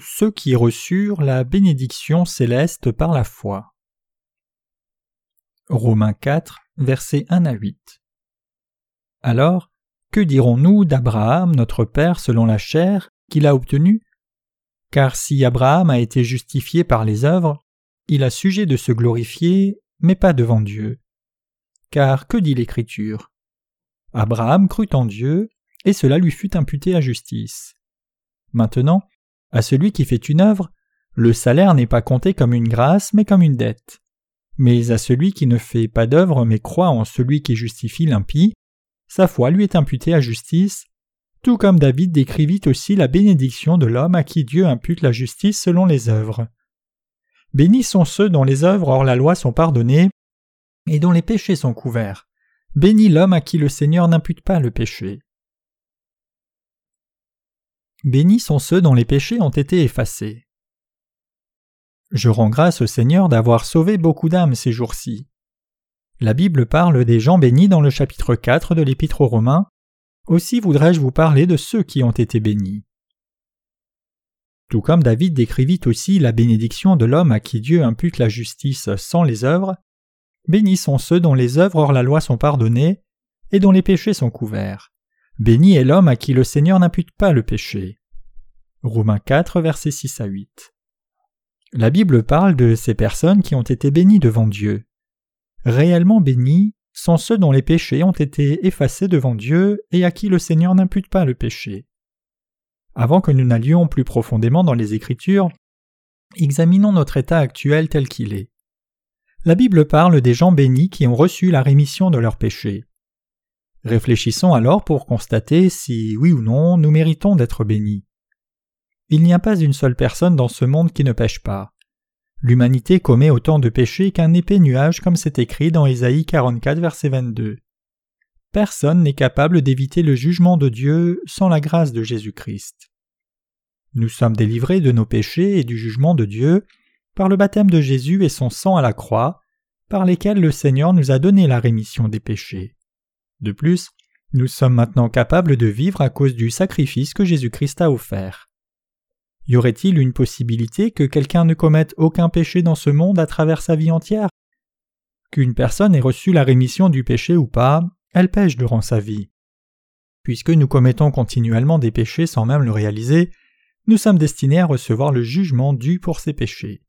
ceux qui reçurent la bénédiction céleste par la foi. Romains 4, versets 1 à 8. Alors, que dirons-nous d'Abraham, notre Père selon la chair, qu'il a obtenu Car si Abraham a été justifié par les œuvres, il a sujet de se glorifier, mais pas devant Dieu. Car que dit l'Écriture? Abraham crut en Dieu, et cela lui fut imputé à justice. Maintenant, à celui qui fait une œuvre, le salaire n'est pas compté comme une grâce, mais comme une dette. Mais à celui qui ne fait pas d'œuvre, mais croit en celui qui justifie l'impie, sa foi lui est imputée à justice, tout comme David décrivit aussi la bénédiction de l'homme à qui Dieu impute la justice selon les œuvres. Bénis sont ceux dont les œuvres hors la loi sont pardonnées et dont les péchés sont couverts. Bénis l'homme à qui le Seigneur n'impute pas le péché. Bénis sont ceux dont les péchés ont été effacés. Je rends grâce au Seigneur d'avoir sauvé beaucoup d'âmes ces jours-ci. La Bible parle des gens bénis dans le chapitre 4 de l'Épître aux Romains. Aussi voudrais-je vous parler de ceux qui ont été bénis. Tout comme David décrivit aussi la bénédiction de l'homme à qui Dieu impute la justice sans les œuvres, bénis sont ceux dont les œuvres hors la loi sont pardonnées et dont les péchés sont couverts. Béni est l'homme à qui le Seigneur n'impute pas le péché. Romains 4, versets 6 à 8. La Bible parle de ces personnes qui ont été bénies devant Dieu. Réellement bénis sont ceux dont les péchés ont été effacés devant Dieu et à qui le Seigneur n'impute pas le péché. Avant que nous n'allions plus profondément dans les Écritures, examinons notre état actuel tel qu'il est. La Bible parle des gens bénis qui ont reçu la rémission de leurs péchés. Réfléchissons alors pour constater si, oui ou non, nous méritons d'être bénis. Il n'y a pas une seule personne dans ce monde qui ne pêche pas. L'humanité commet autant de péchés qu'un épais nuage comme c'est écrit dans Ésaïe 44 verset 22. Personne n'est capable d'éviter le jugement de Dieu sans la grâce de Jésus-Christ. Nous sommes délivrés de nos péchés et du jugement de Dieu par le baptême de Jésus et son sang à la croix, par lesquels le Seigneur nous a donné la rémission des péchés. De plus, nous sommes maintenant capables de vivre à cause du sacrifice que Jésus-Christ a offert. Y aurait-il une possibilité que quelqu'un ne commette aucun péché dans ce monde à travers sa vie entière? Qu'une personne ait reçu la rémission du péché ou pas, elle pêche durant sa vie. Puisque nous commettons continuellement des péchés sans même le réaliser, nous sommes destinés à recevoir le jugement dû pour ces péchés.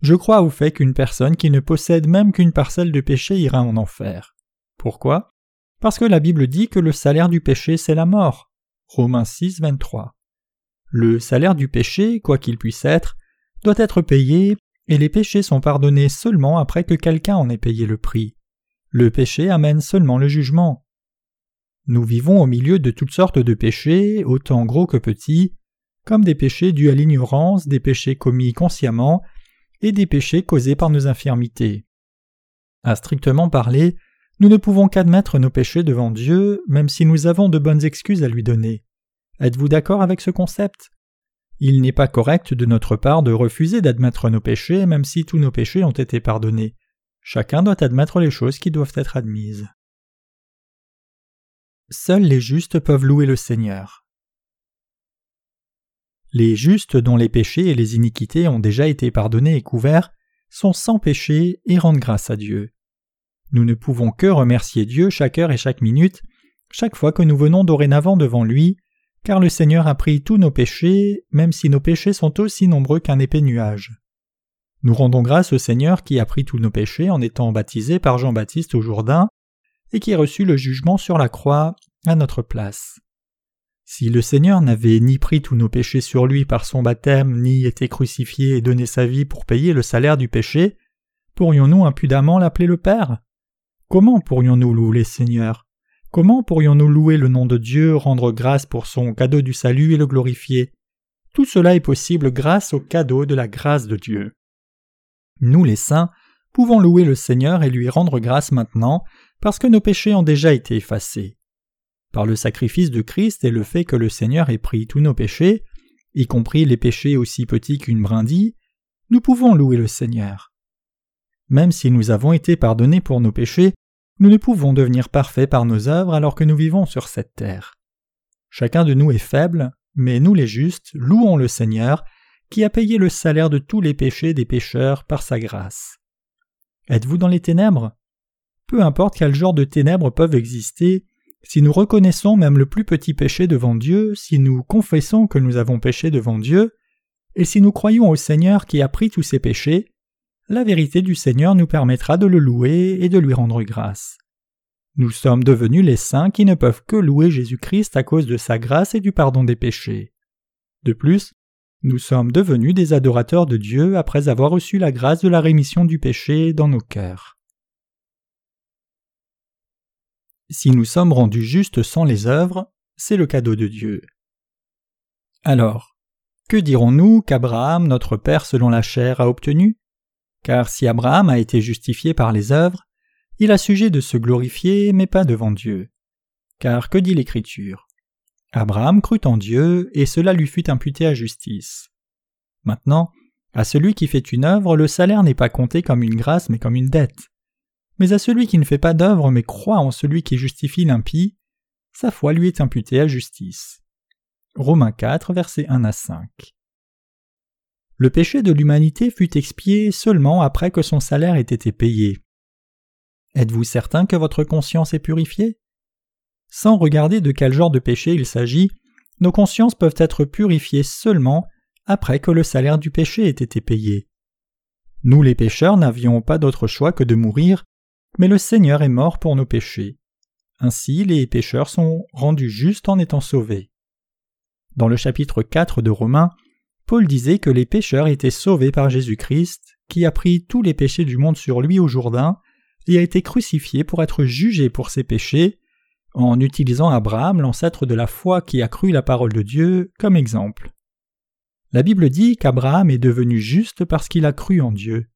Je crois au fait qu'une personne qui ne possède même qu'une parcelle de péché ira en enfer. Pourquoi? Parce que la Bible dit que le salaire du péché c'est la mort. Romains 6, 23. Le salaire du péché, quoi qu'il puisse être, doit être payé, et les péchés sont pardonnés seulement après que quelqu'un en ait payé le prix. Le péché amène seulement le jugement. Nous vivons au milieu de toutes sortes de péchés, autant gros que petits, comme des péchés dus à l'ignorance, des péchés commis consciemment, et des péchés causés par nos infirmités. À strictement parler, nous ne pouvons qu'admettre nos péchés devant Dieu, même si nous avons de bonnes excuses à lui donner. Êtes-vous d'accord avec ce concept? Il n'est pas correct de notre part de refuser d'admettre nos péchés, même si tous nos péchés ont été pardonnés. Chacun doit admettre les choses qui doivent être admises. Seuls les justes peuvent louer le Seigneur. Les justes dont les péchés et les iniquités ont déjà été pardonnés et couverts sont sans péché et rendent grâce à Dieu. Nous ne pouvons que remercier Dieu chaque heure et chaque minute, chaque fois que nous venons dorénavant devant lui, car le Seigneur a pris tous nos péchés, même si nos péchés sont aussi nombreux qu'un épais nuage. Nous rendons grâce au Seigneur qui a pris tous nos péchés en étant baptisé par Jean-Baptiste au Jourdain, et qui a reçu le jugement sur la croix à notre place. Si le Seigneur n'avait ni pris tous nos péchés sur lui par son baptême, ni été crucifié et donné sa vie pour payer le salaire du péché, pourrions-nous impudemment l'appeler le Père? Comment pourrions-nous louer Seigneur? Comment pourrions-nous louer le nom de Dieu, rendre grâce pour son cadeau du salut et le glorifier? Tout cela est possible grâce au cadeau de la grâce de Dieu. Nous les saints pouvons louer le Seigneur et lui rendre grâce maintenant parce que nos péchés ont déjà été effacés. Par le sacrifice de Christ et le fait que le Seigneur ait pris tous nos péchés, y compris les péchés aussi petits qu'une brindille, nous pouvons louer le Seigneur. Même si nous avons été pardonnés pour nos péchés, nous ne pouvons devenir parfaits par nos œuvres alors que nous vivons sur cette terre. Chacun de nous est faible, mais nous les justes louons le Seigneur qui a payé le salaire de tous les péchés des pécheurs par sa grâce. Êtes-vous dans les ténèbres? Peu importe quel genre de ténèbres peuvent exister, si nous reconnaissons même le plus petit péché devant Dieu, si nous confessons que nous avons péché devant Dieu, et si nous croyons au Seigneur qui a pris tous ces péchés, la vérité du Seigneur nous permettra de le louer et de lui rendre grâce. Nous sommes devenus les saints qui ne peuvent que louer Jésus-Christ à cause de sa grâce et du pardon des péchés. De plus, nous sommes devenus des adorateurs de Dieu après avoir reçu la grâce de la rémission du péché dans nos cœurs. Si nous sommes rendus justes sans les œuvres, c'est le cadeau de Dieu. Alors, que dirons-nous qu'Abraham, notre Père selon la chair, a obtenu? Car si Abraham a été justifié par les œuvres, il a sujet de se glorifier, mais pas devant Dieu. Car que dit l'Écriture? Abraham crut en Dieu, et cela lui fut imputé à justice. Maintenant, à celui qui fait une œuvre, le salaire n'est pas compté comme une grâce, mais comme une dette. Mais à celui qui ne fait pas d'œuvre, mais croit en celui qui justifie l'impie, sa foi lui est imputée à justice. Romains 4, versets 1 à 5. Le péché de l'humanité fut expié seulement après que son salaire ait été payé. Êtes-vous certain que votre conscience est purifiée? Sans regarder de quel genre de péché il s'agit, nos consciences peuvent être purifiées seulement après que le salaire du péché ait été payé. Nous les pécheurs n'avions pas d'autre choix que de mourir, mais le Seigneur est mort pour nos péchés. Ainsi les pécheurs sont rendus justes en étant sauvés. Dans le chapitre 4 de Romains, Paul disait que les pécheurs étaient sauvés par Jésus-Christ, qui a pris tous les péchés du monde sur lui au Jourdain, et a été crucifié pour être jugé pour ses péchés, en utilisant Abraham, l'ancêtre de la foi qui a cru la parole de Dieu, comme exemple. La Bible dit qu'Abraham est devenu juste parce qu'il a cru en Dieu.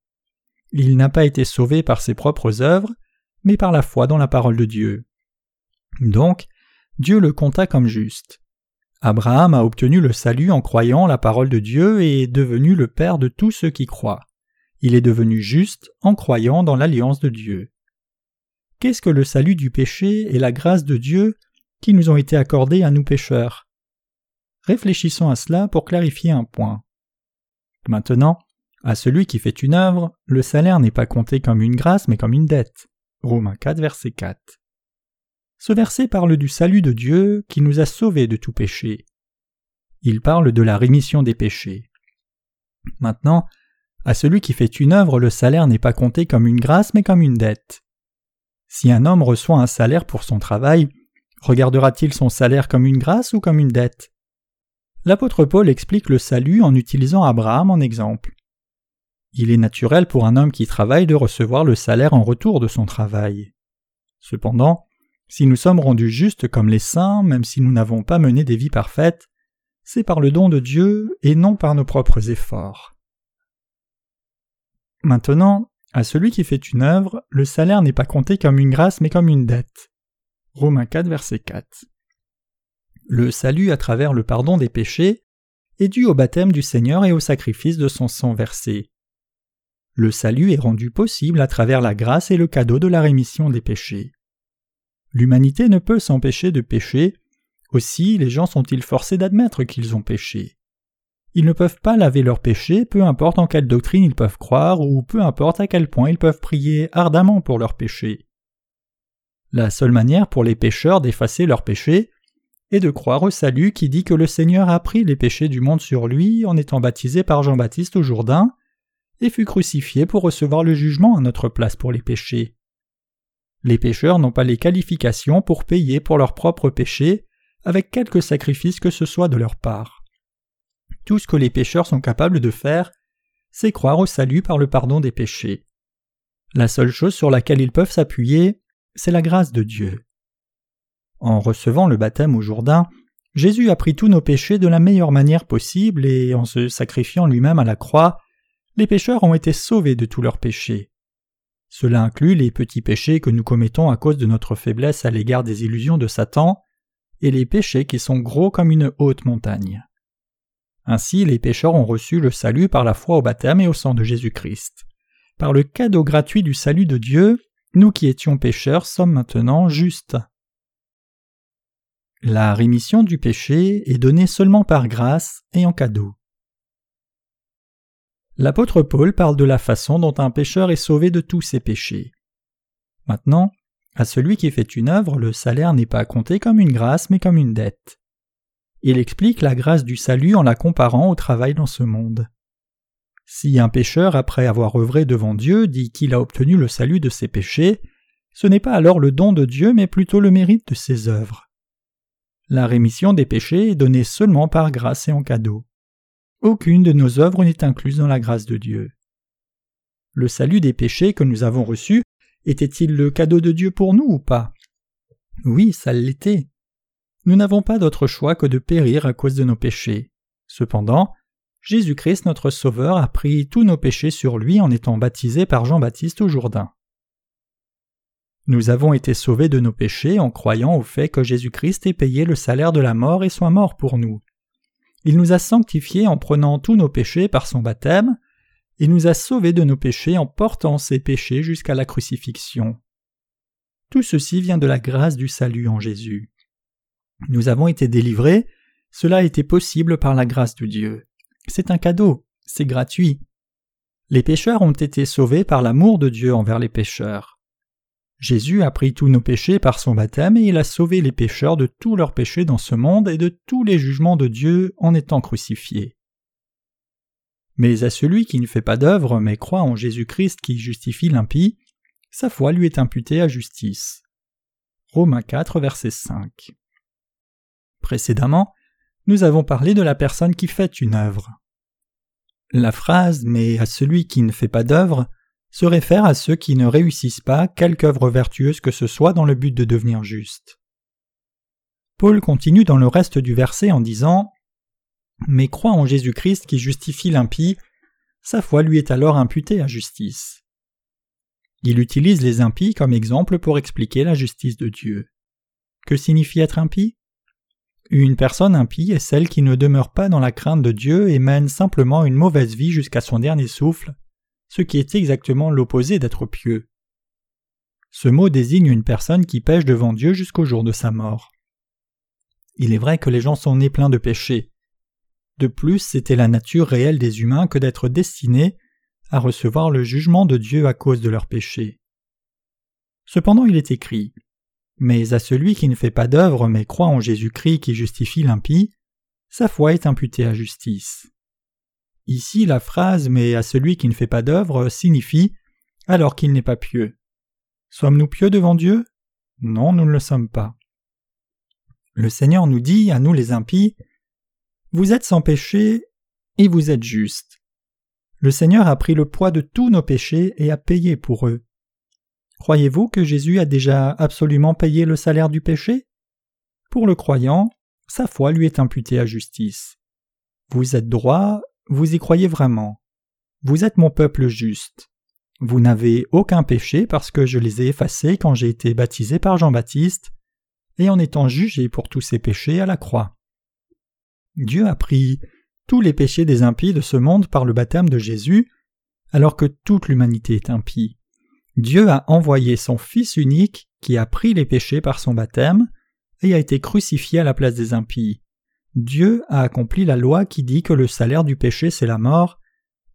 Il n'a pas été sauvé par ses propres œuvres, mais par la foi dans la parole de Dieu. Donc, Dieu le compta comme juste. Abraham a obtenu le salut en croyant la parole de Dieu et est devenu le Père de tous ceux qui croient. Il est devenu juste en croyant dans l'alliance de Dieu. Qu'est-ce que le salut du péché et la grâce de Dieu qui nous ont été accordés à nous pécheurs? Réfléchissons à cela pour clarifier un point. Maintenant, à celui qui fait une œuvre, le salaire n'est pas compté comme une grâce mais comme une dette. Romains 4, verset 4. Ce verset parle du salut de Dieu qui nous a sauvés de tout péché. Il parle de la rémission des péchés. Maintenant, à celui qui fait une œuvre, le salaire n'est pas compté comme une grâce mais comme une dette. Si un homme reçoit un salaire pour son travail, regardera-t-il son salaire comme une grâce ou comme une dette? L'apôtre Paul explique le salut en utilisant Abraham en exemple. Il est naturel pour un homme qui travaille de recevoir le salaire en retour de son travail. Cependant, si nous sommes rendus justes comme les saints, même si nous n'avons pas mené des vies parfaites, c'est par le don de Dieu et non par nos propres efforts. Maintenant, à celui qui fait une œuvre, le salaire n'est pas compté comme une grâce mais comme une dette. Romains 4, verset 4. Le salut à travers le pardon des péchés est dû au baptême du Seigneur et au sacrifice de son sang versé. Le salut est rendu possible à travers la grâce et le cadeau de la rémission des péchés. L'humanité ne peut s'empêcher de pécher, aussi les gens sont-ils forcés d'admettre qu'ils ont péché. Ils ne peuvent pas laver leurs péchés, peu importe en quelle doctrine ils peuvent croire ou peu importe à quel point ils peuvent prier ardemment pour leurs péchés. La seule manière pour les pécheurs d'effacer leurs péchés est de croire au salut qui dit que le Seigneur a pris les péchés du monde sur lui en étant baptisé par Jean-Baptiste au Jourdain et fut crucifié pour recevoir le jugement à notre place pour les péchés. Les pécheurs n'ont pas les qualifications pour payer pour leurs propres péchés avec quelque sacrifice que ce soit de leur part. Tout ce que les pécheurs sont capables de faire, c'est croire au salut par le pardon des péchés. La seule chose sur laquelle ils peuvent s'appuyer, c'est la grâce de Dieu. En recevant le baptême au Jourdain, Jésus a pris tous nos péchés de la meilleure manière possible et en se sacrifiant lui-même à la croix, les pécheurs ont été sauvés de tous leurs péchés. Cela inclut les petits péchés que nous commettons à cause de notre faiblesse à l'égard des illusions de Satan, et les péchés qui sont gros comme une haute montagne. Ainsi, les pécheurs ont reçu le salut par la foi au baptême et au sang de Jésus-Christ. Par le cadeau gratuit du salut de Dieu, nous qui étions pécheurs sommes maintenant justes. La rémission du péché est donnée seulement par grâce et en cadeau. L'apôtre Paul parle de la façon dont un pécheur est sauvé de tous ses péchés. Maintenant, à celui qui fait une œuvre, le salaire n'est pas compté comme une grâce mais comme une dette. Il explique la grâce du salut en la comparant au travail dans ce monde. Si un pécheur, après avoir œuvré devant Dieu, dit qu'il a obtenu le salut de ses péchés, ce n'est pas alors le don de Dieu, mais plutôt le mérite de ses œuvres. La rémission des péchés est donnée seulement par grâce et en cadeau. Aucune de nos œuvres n'est incluse dans la grâce de Dieu. Le salut des péchés que nous avons reçu était-il le cadeau de Dieu pour nous ou pas? Oui, ça l'était. Nous n'avons pas d'autre choix que de périr à cause de nos péchés. Cependant, Jésus-Christ notre Sauveur a pris tous nos péchés sur lui en étant baptisé par Jean-Baptiste au Jourdain. Nous avons été sauvés de nos péchés en croyant au fait que Jésus-Christ ait payé le salaire de la mort et soit mort pour nous. Il nous a sanctifiés en prenant tous nos péchés par son baptême, et nous a sauvés de nos péchés en portant ces péchés jusqu'à la crucifixion. Tout ceci vient de la grâce du salut en Jésus. Nous avons été délivrés, cela a été possible par la grâce de Dieu. C'est un cadeau, c'est gratuit. Les pécheurs ont été sauvés par l'amour de Dieu envers les pécheurs. Jésus a pris tous nos péchés par son baptême et il a sauvé les pécheurs de tous leurs péchés dans ce monde et de tous les jugements de Dieu en étant crucifié. Mais à celui qui ne fait pas d'œuvre mais croit en Jésus-Christ qui justifie l'impie, sa foi lui est imputée à justice. Romains 4, verset 5. Précédemment, nous avons parlé de la personne qui fait une œuvre. La phrase mais à celui qui ne fait pas d'œuvre se réfère à ceux qui ne réussissent pas quelque œuvre vertueuse que ce soit dans le but de devenir juste. Paul continue dans le reste du verset en disant Mais croit en Jésus-Christ qui justifie l'impie, sa foi lui est alors imputée à justice. Il utilise les impies comme exemple pour expliquer la justice de Dieu. Que signifie être impie? Une personne impie est celle qui ne demeure pas dans la crainte de Dieu et mène simplement une mauvaise vie jusqu'à son dernier souffle, ce qui est exactement l'opposé d'être pieux. Ce mot désigne une personne qui pêche devant Dieu jusqu'au jour de sa mort. Il est vrai que les gens sont nés pleins de péchés. De plus, c'était la nature réelle des humains que d'être destinés à recevoir le jugement de Dieu à cause de leurs péchés. Cependant il est écrit mais à celui qui ne fait pas d'œuvre mais croit en Jésus-Christ qui justifie l'impie, sa foi est imputée à justice. Ici la phrase mais à celui qui ne fait pas d'œuvre signifie alors qu'il n'est pas pieux. Sommes-nous pieux devant Dieu? Non, nous ne le sommes pas. Le Seigneur nous dit, à nous les impies, Vous êtes sans péché et vous êtes justes. Le Seigneur a pris le poids de tous nos péchés et a payé pour eux. Croyez-vous que Jésus a déjà absolument payé le salaire du péché? Pour le croyant, sa foi lui est imputée à justice. Vous êtes droit, vous y croyez vraiment? Vous êtes mon peuple juste. Vous n'avez aucun péché parce que je les ai effacés quand j'ai été baptisé par Jean-Baptiste, et en étant jugé pour tous ces péchés à la croix. Dieu a pris tous les péchés des impies de ce monde par le baptême de Jésus, alors que toute l'humanité est impie. Dieu a envoyé son Fils unique qui a pris les péchés par son baptême et a été crucifié à la place des impies. Dieu a accompli la loi qui dit que le salaire du péché c'est la mort,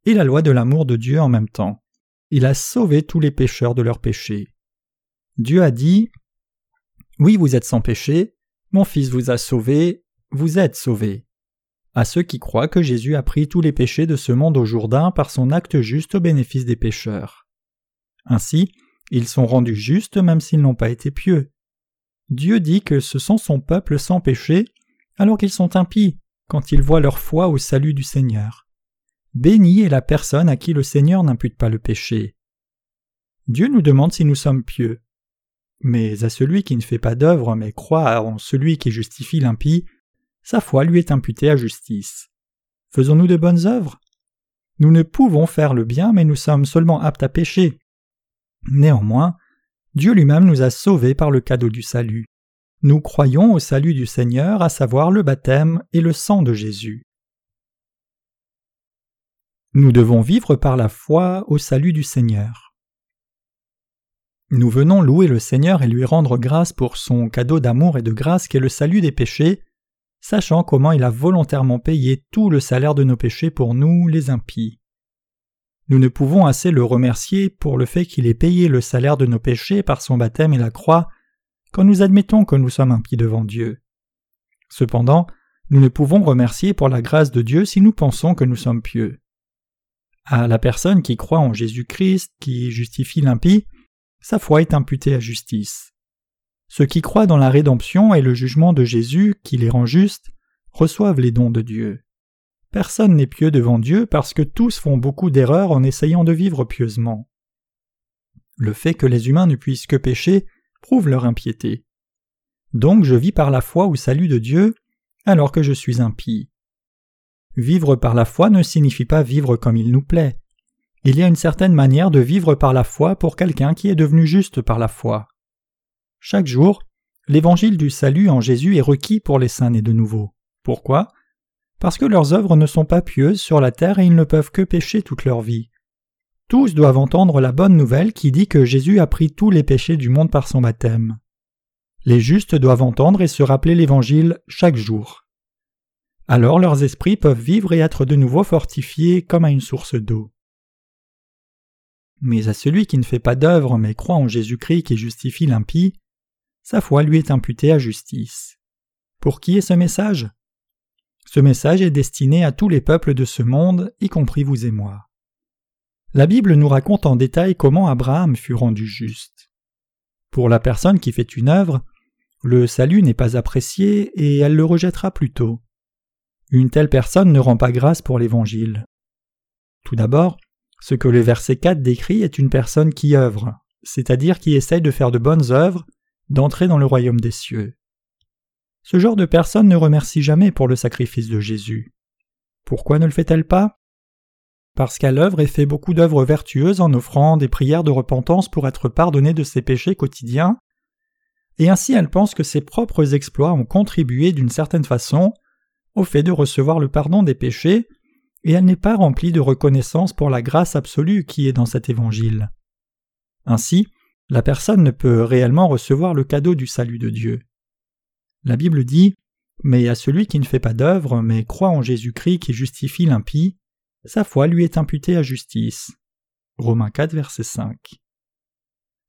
et la loi de l'amour de Dieu en même temps. Il a sauvé tous les pécheurs de leurs péchés. Dieu a dit Oui, vous êtes sans péché, mon Fils vous a sauvés, vous êtes sauvés. À ceux qui croient que Jésus a pris tous les péchés de ce monde au Jourdain par son acte juste au bénéfice des pécheurs. Ainsi, ils sont rendus justes même s'ils n'ont pas été pieux. Dieu dit que ce sont son peuple sans péché, alors qu'ils sont impies quand ils voient leur foi au salut du Seigneur. Béni est la personne à qui le Seigneur n'impute pas le péché. Dieu nous demande si nous sommes pieux. Mais à celui qui ne fait pas d'œuvre mais croit en celui qui justifie l'impie, sa foi lui est imputée à justice. Faisons-nous de bonnes œuvres? Nous ne pouvons faire le bien, mais nous sommes seulement aptes à pécher. Néanmoins, Dieu lui-même nous a sauvés par le cadeau du salut. Nous croyons au salut du Seigneur, à savoir le baptême et le sang de Jésus. Nous devons vivre par la foi au salut du Seigneur. Nous venons louer le Seigneur et lui rendre grâce pour son cadeau d'amour et de grâce qu'est le salut des péchés, sachant comment il a volontairement payé tout le salaire de nos péchés pour nous, les impies. Nous ne pouvons assez le remercier pour le fait qu'il ait payé le salaire de nos péchés par son baptême et la croix, quand nous admettons que nous sommes impies devant Dieu. Cependant, nous ne pouvons remercier pour la grâce de Dieu si nous pensons que nous sommes pieux. À la personne qui croit en Jésus-Christ, qui justifie l'impie, sa foi est imputée à justice. Ceux qui croient dans la rédemption et le jugement de Jésus, qui les rend justes, reçoivent les dons de Dieu. Personne n'est pieux devant Dieu parce que tous font beaucoup d'erreurs en essayant de vivre pieusement. Le fait que les humains ne puissent que pécher prouve leur impiété. Donc je vis par la foi au salut de Dieu alors que je suis impie. Vivre par la foi ne signifie pas vivre comme il nous plaît. Il y a une certaine manière de vivre par la foi pour quelqu'un qui est devenu juste par la foi. Chaque jour, l'évangile du salut en Jésus est requis pour les saints nés de nouveau. Pourquoi? Parce que leurs œuvres ne sont pas pieuses sur la terre et ils ne peuvent que pécher toute leur vie. Tous doivent entendre la bonne nouvelle qui dit que Jésus a pris tous les péchés du monde par son baptême. Les justes doivent entendre et se rappeler l'Évangile chaque jour. Alors leurs esprits peuvent vivre et être de nouveau fortifiés comme à une source d'eau. Mais à celui qui ne fait pas d'œuvre mais croit en Jésus-Christ qui justifie l'impie, sa foi lui est imputée à justice. Pour qui est ce message? Ce message est destiné à tous les peuples de ce monde, y compris vous et moi. La Bible nous raconte en détail comment Abraham fut rendu juste. Pour la personne qui fait une œuvre, le salut n'est pas apprécié et elle le rejettera plutôt. Une telle personne ne rend pas grâce pour l'Évangile. Tout d'abord, ce que le verset 4 décrit est une personne qui œuvre, c'est-à-dire qui essaye de faire de bonnes œuvres, d'entrer dans le royaume des cieux. Ce genre de personne ne remercie jamais pour le sacrifice de Jésus. Pourquoi ne le fait-elle pas? Parce qu'elle œuvre et fait beaucoup d'œuvres vertueuses en offrant des prières de repentance pour être pardonnée de ses péchés quotidiens, et ainsi elle pense que ses propres exploits ont contribué d'une certaine façon au fait de recevoir le pardon des péchés, et elle n'est pas remplie de reconnaissance pour la grâce absolue qui est dans cet évangile. Ainsi, la personne ne peut réellement recevoir le cadeau du salut de Dieu. La Bible dit Mais à celui qui ne fait pas d'œuvre, mais croit en Jésus-Christ qui justifie l'impie, sa foi lui est imputée à justice. Romains 4, verset 5.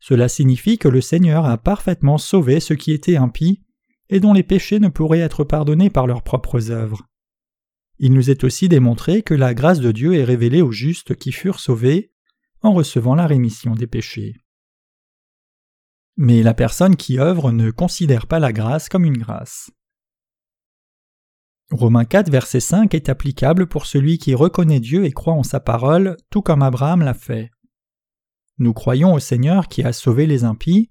Cela signifie que le Seigneur a parfaitement sauvé ceux qui étaient impies et dont les péchés ne pourraient être pardonnés par leurs propres œuvres. Il nous est aussi démontré que la grâce de Dieu est révélée aux justes qui furent sauvés en recevant la rémission des péchés. Mais la personne qui œuvre ne considère pas la grâce comme une grâce. Romains 4, verset 5 est applicable pour celui qui reconnaît Dieu et croit en sa parole, tout comme Abraham l'a fait. Nous croyons au Seigneur qui a sauvé les impies.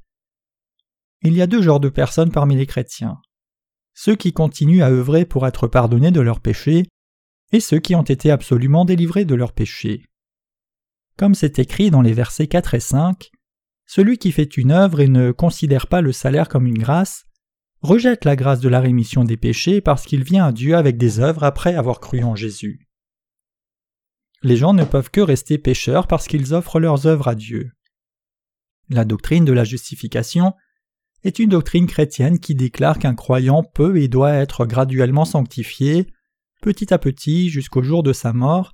Il y a deux genres de personnes parmi les chrétiens. Ceux qui continuent à œuvrer pour être pardonnés de leurs péchés et ceux qui ont été absolument délivrés de leurs péchés. Comme c'est écrit dans les versets 4 et 5, celui qui fait une œuvre et ne considère pas le salaire comme une grâce rejette la grâce de la rémission des péchés parce qu'il vient à Dieu avec des œuvres après avoir cru en Jésus. Les gens ne peuvent que rester pécheurs parce qu'ils offrent leurs œuvres à Dieu. La doctrine de la justification est une doctrine chrétienne qui déclare qu'un croyant peut et doit être graduellement sanctifié, petit à petit jusqu'au jour de sa mort,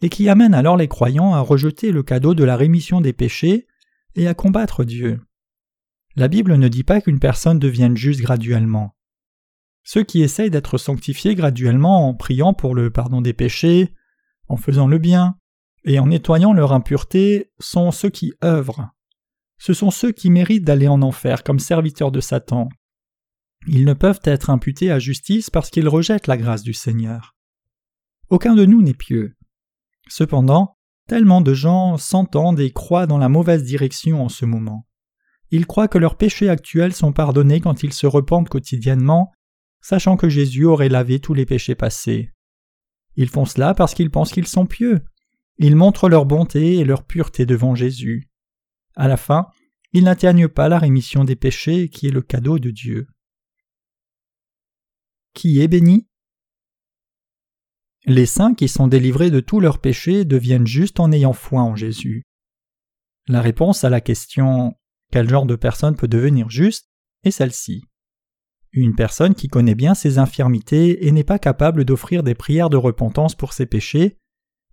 et qui amène alors les croyants à rejeter le cadeau de la rémission des péchés et à combattre Dieu. La Bible ne dit pas qu'une personne devienne juste graduellement. Ceux qui essayent d'être sanctifiés graduellement en priant pour le pardon des péchés, en faisant le bien, et en nettoyant leur impureté, sont ceux qui œuvrent. Ce sont ceux qui méritent d'aller en enfer comme serviteurs de Satan. Ils ne peuvent être imputés à justice parce qu'ils rejettent la grâce du Seigneur. Aucun de nous n'est pieux. Cependant, tellement de gens s'entendent et croient dans la mauvaise direction en ce moment. Ils croient que leurs péchés actuels sont pardonnés quand ils se repentent quotidiennement, sachant que Jésus aurait lavé tous les péchés passés. Ils font cela parce qu'ils pensent qu'ils sont pieux. Ils montrent leur bonté et leur pureté devant Jésus. À la fin, ils n'atteignent pas la rémission des péchés qui est le cadeau de Dieu. Qui est béni? Les saints qui sont délivrés de tous leurs péchés deviennent justes en ayant foi en Jésus. La réponse à la question Quel genre de personne peut devenir juste est celle-ci. Une personne qui connaît bien ses infirmités et n'est pas capable d'offrir des prières de repentance pour ses péchés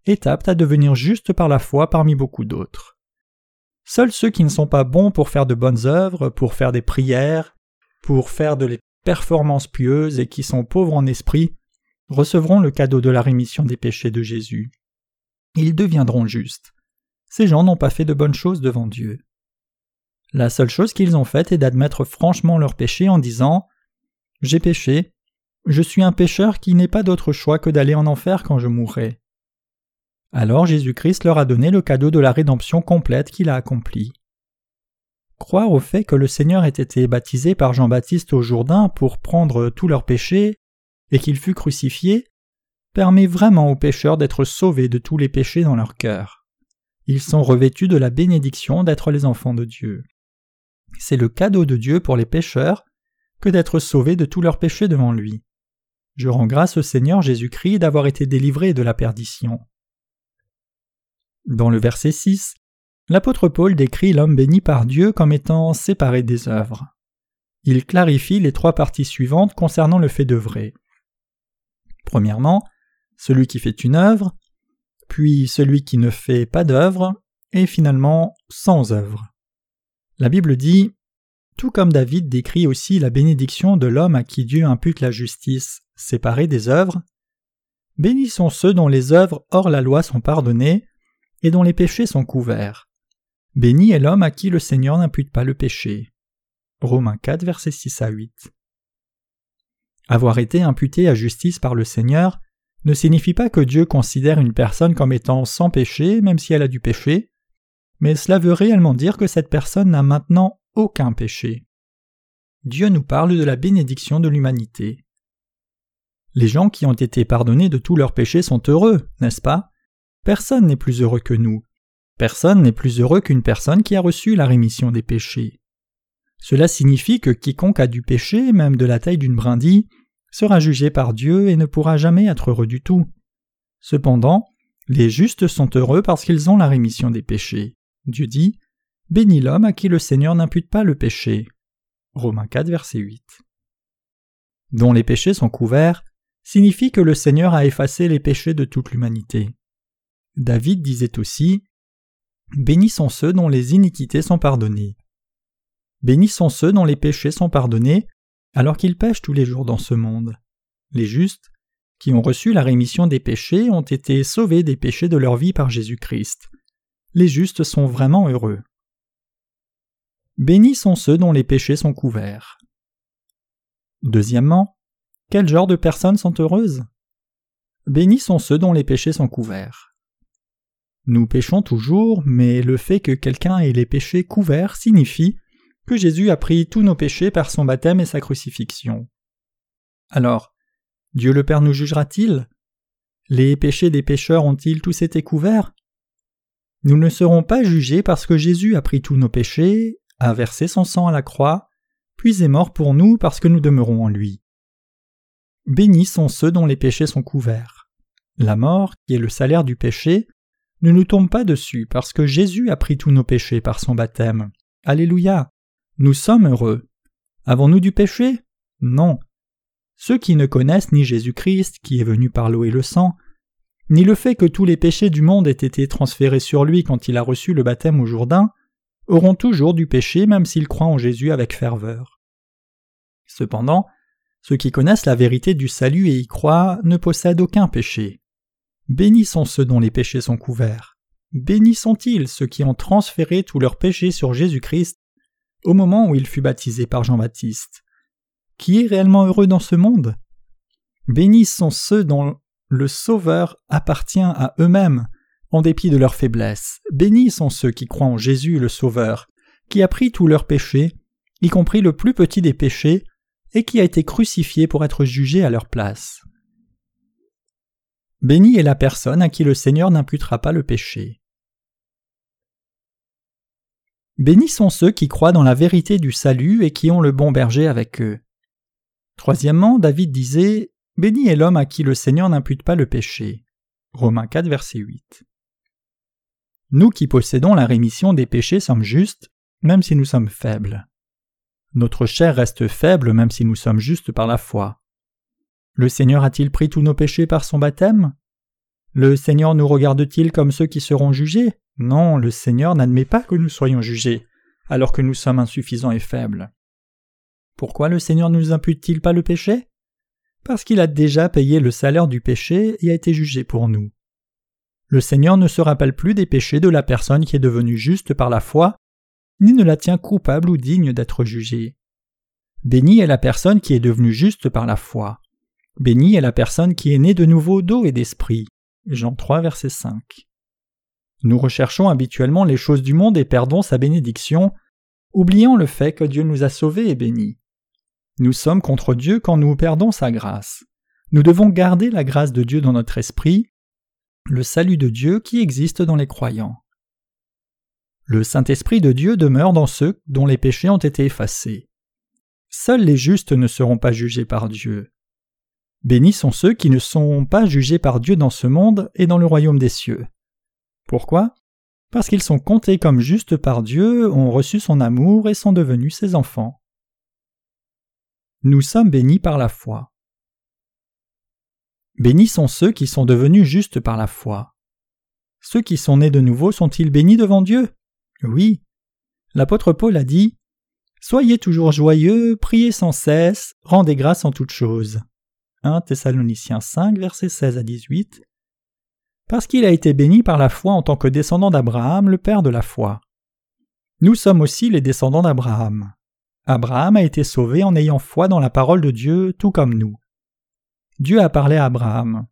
est apte à devenir juste par la foi parmi beaucoup d'autres. Seuls ceux qui ne sont pas bons pour faire de bonnes œuvres, pour faire des prières, pour faire de les performances pieuses et qui sont pauvres en esprit recevront le cadeau de la rémission des péchés de Jésus. Ils deviendront justes. Ces gens n'ont pas fait de bonnes choses devant Dieu. La seule chose qu'ils ont faite est d'admettre franchement leur péché en disant J'ai péché, je suis un pécheur qui n'ai pas d'autre choix que d'aller en enfer quand je mourrai. Alors Jésus-Christ leur a donné le cadeau de la rédemption complète qu'il a accomplie. Croire au fait que le Seigneur ait été baptisé par Jean-Baptiste au Jourdain pour prendre tous leurs péchés et qu'il fut crucifié permet vraiment aux pécheurs d'être sauvés de tous les péchés dans leur cœur. Ils sont revêtus de la bénédiction d'être les enfants de Dieu. C'est le cadeau de Dieu pour les pécheurs que d'être sauvés de tous leurs péchés devant lui. Je rends grâce au Seigneur Jésus-Christ d'avoir été délivré de la perdition. Dans le verset 6, l'apôtre Paul décrit l'homme béni par Dieu comme étant séparé des œuvres. Il clarifie les trois parties suivantes concernant le fait d'œuvrer. Premièrement, celui qui fait une œuvre, puis celui qui ne fait pas d'œuvre, et finalement sans œuvre. La Bible dit Tout comme David décrit aussi la bénédiction de l'homme à qui Dieu impute la justice, séparée des œuvres, bénis sont ceux dont les œuvres hors la loi sont pardonnées et dont les péchés sont couverts. Béni est l'homme à qui le Seigneur n'impute pas le péché. Romains 4, versets 6 à 8. Avoir été imputé à justice par le Seigneur ne signifie pas que Dieu considère une personne comme étant sans péché même si elle a du péché, mais cela veut réellement dire que cette personne n'a maintenant aucun péché. Dieu nous parle de la bénédiction de l'humanité. Les gens qui ont été pardonnés de tous leurs péchés sont heureux, n'est-ce pas? Personne n'est plus heureux que nous. Personne n'est plus heureux qu'une personne qui a reçu la rémission des péchés. Cela signifie que quiconque a du péché, même de la taille d'une brindille, sera jugé par Dieu et ne pourra jamais être heureux du tout. Cependant, les justes sont heureux parce qu'ils ont la rémission des péchés. Dieu dit Bénis l'homme à qui le Seigneur n'impute pas le péché. Romains 4, verset 8. Dont les péchés sont couverts signifie que le Seigneur a effacé les péchés de toute l'humanité. David disait aussi Bénis sont ceux dont les iniquités sont pardonnées. Bénis sont ceux dont les péchés sont pardonnés, alors qu'ils pêchent tous les jours dans ce monde. Les justes, qui ont reçu la rémission des péchés, ont été sauvés des péchés de leur vie par Jésus-Christ les justes sont vraiment heureux. Bénis sont ceux dont les péchés sont couverts. Deuxièmement, quel genre de personnes sont heureuses? Bénis sont ceux dont les péchés sont couverts. Nous péchons toujours, mais le fait que quelqu'un ait les péchés couverts signifie que Jésus a pris tous nos péchés par son baptême et sa crucifixion. Alors, Dieu le Père nous jugera-t-il? Les péchés des pécheurs ont-ils tous été couverts? Nous ne serons pas jugés parce que Jésus a pris tous nos péchés, a versé son sang à la croix, puis est mort pour nous parce que nous demeurons en lui. Bénis sont ceux dont les péchés sont couverts. La mort, qui est le salaire du péché, ne nous tombe pas dessus parce que Jésus a pris tous nos péchés par son baptême. Alléluia. Nous sommes heureux. Avons-nous du péché? Non. Ceux qui ne connaissent ni Jésus-Christ, qui est venu par l'eau et le sang, ni le fait que tous les péchés du monde aient été transférés sur lui quand il a reçu le baptême au Jourdain, auront toujours du péché même s'ils croient en Jésus avec ferveur. Cependant, ceux qui connaissent la vérité du salut et y croient ne possèdent aucun péché. Bénis sont ceux dont les péchés sont couverts. Bénis sont-ils ceux qui ont transféré tous leurs péchés sur Jésus-Christ au moment où il fut baptisé par Jean-Baptiste. Qui est réellement heureux dans ce monde? Bénis sont ceux dont le Sauveur appartient à eux-mêmes, en dépit de leur faiblesse. Bénis sont ceux qui croient en Jésus le Sauveur, qui a pris tous leurs péchés, y compris le plus petit des péchés, et qui a été crucifié pour être jugé à leur place. Béni est la personne à qui le Seigneur n'imputera pas le péché. Bénis sont ceux qui croient dans la vérité du salut et qui ont le bon berger avec eux. Troisièmement, David disait Béni est l'homme à qui le Seigneur n'impute pas le péché. Romains 4, verset 8. Nous qui possédons la rémission des péchés sommes justes même si nous sommes faibles. Notre chair reste faible même si nous sommes justes par la foi. Le Seigneur a-t-il pris tous nos péchés par son baptême? Le Seigneur nous regarde-t-il comme ceux qui seront jugés? Non, le Seigneur n'admet pas que nous soyons jugés, alors que nous sommes insuffisants et faibles. Pourquoi le Seigneur ne nous impute-t-il pas le péché? Parce qu'il a déjà payé le salaire du péché et a été jugé pour nous. Le Seigneur ne se rappelle plus des péchés de la personne qui est devenue juste par la foi, ni ne la tient coupable ou digne d'être jugée. Béni est la personne qui est devenue juste par la foi. Béni est la personne qui est née de nouveau d'eau et d'esprit. Jean 3, verset 5. Nous recherchons habituellement les choses du monde et perdons sa bénédiction, oubliant le fait que Dieu nous a sauvés et bénis. Nous sommes contre Dieu quand nous perdons sa grâce. Nous devons garder la grâce de Dieu dans notre esprit, le salut de Dieu qui existe dans les croyants. Le Saint-Esprit de Dieu demeure dans ceux dont les péchés ont été effacés. Seuls les justes ne seront pas jugés par Dieu. Bénis sont ceux qui ne sont pas jugés par Dieu dans ce monde et dans le royaume des cieux. Pourquoi? Parce qu'ils sont comptés comme justes par Dieu, ont reçu son amour et sont devenus ses enfants. Nous sommes bénis par la foi. Bénis sont ceux qui sont devenus justes par la foi. Ceux qui sont nés de nouveau sont-ils bénis devant Dieu? Oui. L'apôtre Paul a dit Soyez toujours joyeux, priez sans cesse, rendez grâce en toutes choses. 1 Thessaloniciens 5, versets 16 à 18, parce qu'il a été béni par la foi en tant que descendant d'Abraham, le père de la foi. Nous sommes aussi les descendants d'Abraham. Abraham a été sauvé en ayant foi dans la parole de Dieu, tout comme nous. Dieu a parlé à Abraham.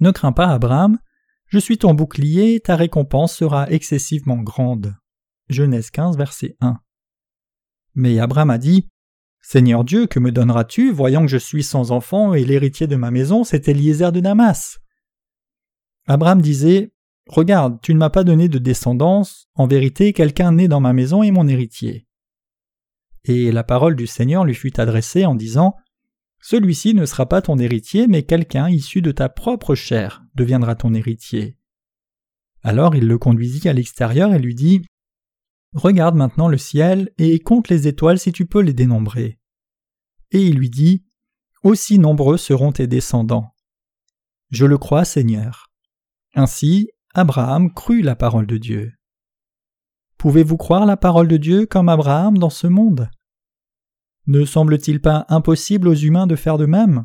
Ne crains pas, Abraham, je suis ton bouclier, ta récompense sera excessivement grande. Genèse 15, verset 1. Mais Abraham a dit Seigneur Dieu, que me donneras-tu, voyant que je suis sans enfant et l'héritier de ma maison, c'est Eliezer de Damas Abraham disait Regarde, tu ne m'as pas donné de descendance, en vérité, quelqu'un né dans ma maison est mon héritier. Et la parole du Seigneur lui fut adressée en disant Celui-ci ne sera pas ton héritier, mais quelqu'un issu de ta propre chair deviendra ton héritier. Alors il le conduisit à l'extérieur et lui dit Regarde maintenant le ciel et compte les étoiles si tu peux les dénombrer. Et il lui dit Aussi nombreux seront tes descendants. Je le crois, Seigneur. Ainsi, Abraham crut la parole de Dieu. Pouvez-vous croire la parole de Dieu comme Abraham dans ce monde? Ne semble-t-il pas impossible aux humains de faire de même?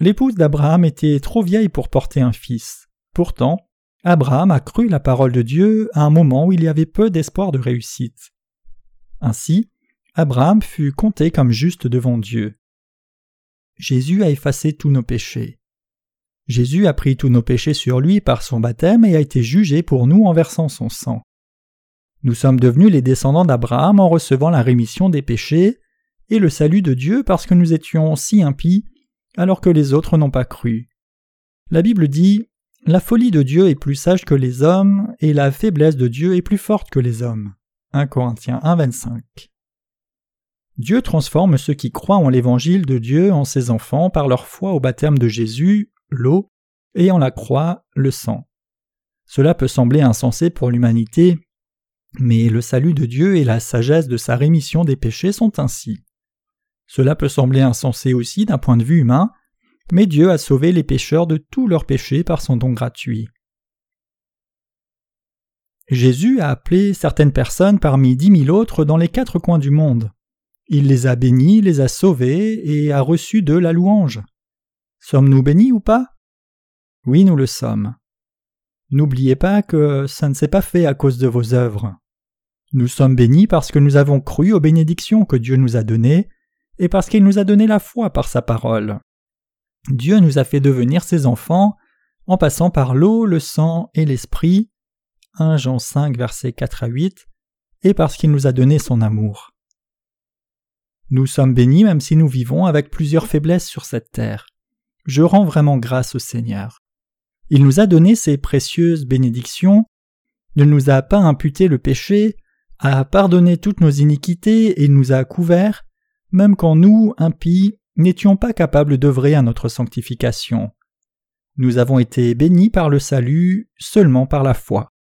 L'épouse d'Abraham était trop vieille pour porter un fils. Pourtant, Abraham a cru la parole de Dieu à un moment où il y avait peu d'espoir de réussite. Ainsi, Abraham fut compté comme juste devant Dieu. Jésus a effacé tous nos péchés. Jésus a pris tous nos péchés sur lui par son baptême et a été jugé pour nous en versant son sang. Nous sommes devenus les descendants d'Abraham en recevant la rémission des péchés et le salut de Dieu parce que nous étions si impies alors que les autres n'ont pas cru. La Bible dit la folie de Dieu est plus sage que les hommes, et la faiblesse de Dieu est plus forte que les hommes. 1 Corinthiens 1.25 Dieu transforme ceux qui croient en l'évangile de Dieu en ses enfants par leur foi au baptême de Jésus, l'eau, et en la croix, le sang. Cela peut sembler insensé pour l'humanité, mais le salut de Dieu et la sagesse de sa rémission des péchés sont ainsi. Cela peut sembler insensé aussi d'un point de vue humain, mais Dieu a sauvé les pécheurs de tous leurs péchés par son don gratuit. Jésus a appelé certaines personnes parmi dix mille autres dans les quatre coins du monde. Il les a bénis, les a sauvés et a reçu d'eux la louange. Sommes-nous bénis ou pas? Oui, nous le sommes. N'oubliez pas que ça ne s'est pas fait à cause de vos œuvres. Nous sommes bénis parce que nous avons cru aux bénédictions que Dieu nous a données et parce qu'il nous a donné la foi par sa parole. Dieu nous a fait devenir ses enfants en passant par l'eau, le sang et l'esprit. 1 Jean 5 versets 4 à 8 et parce qu'il nous a donné son amour. Nous sommes bénis même si nous vivons avec plusieurs faiblesses sur cette terre. Je rends vraiment grâce au Seigneur. Il nous a donné ses précieuses bénédictions, ne nous a pas imputé le péché, a pardonné toutes nos iniquités et nous a couverts, même quand nous, impies, n'étions pas capables d'œuvrer à notre sanctification. Nous avons été bénis par le salut seulement par la foi.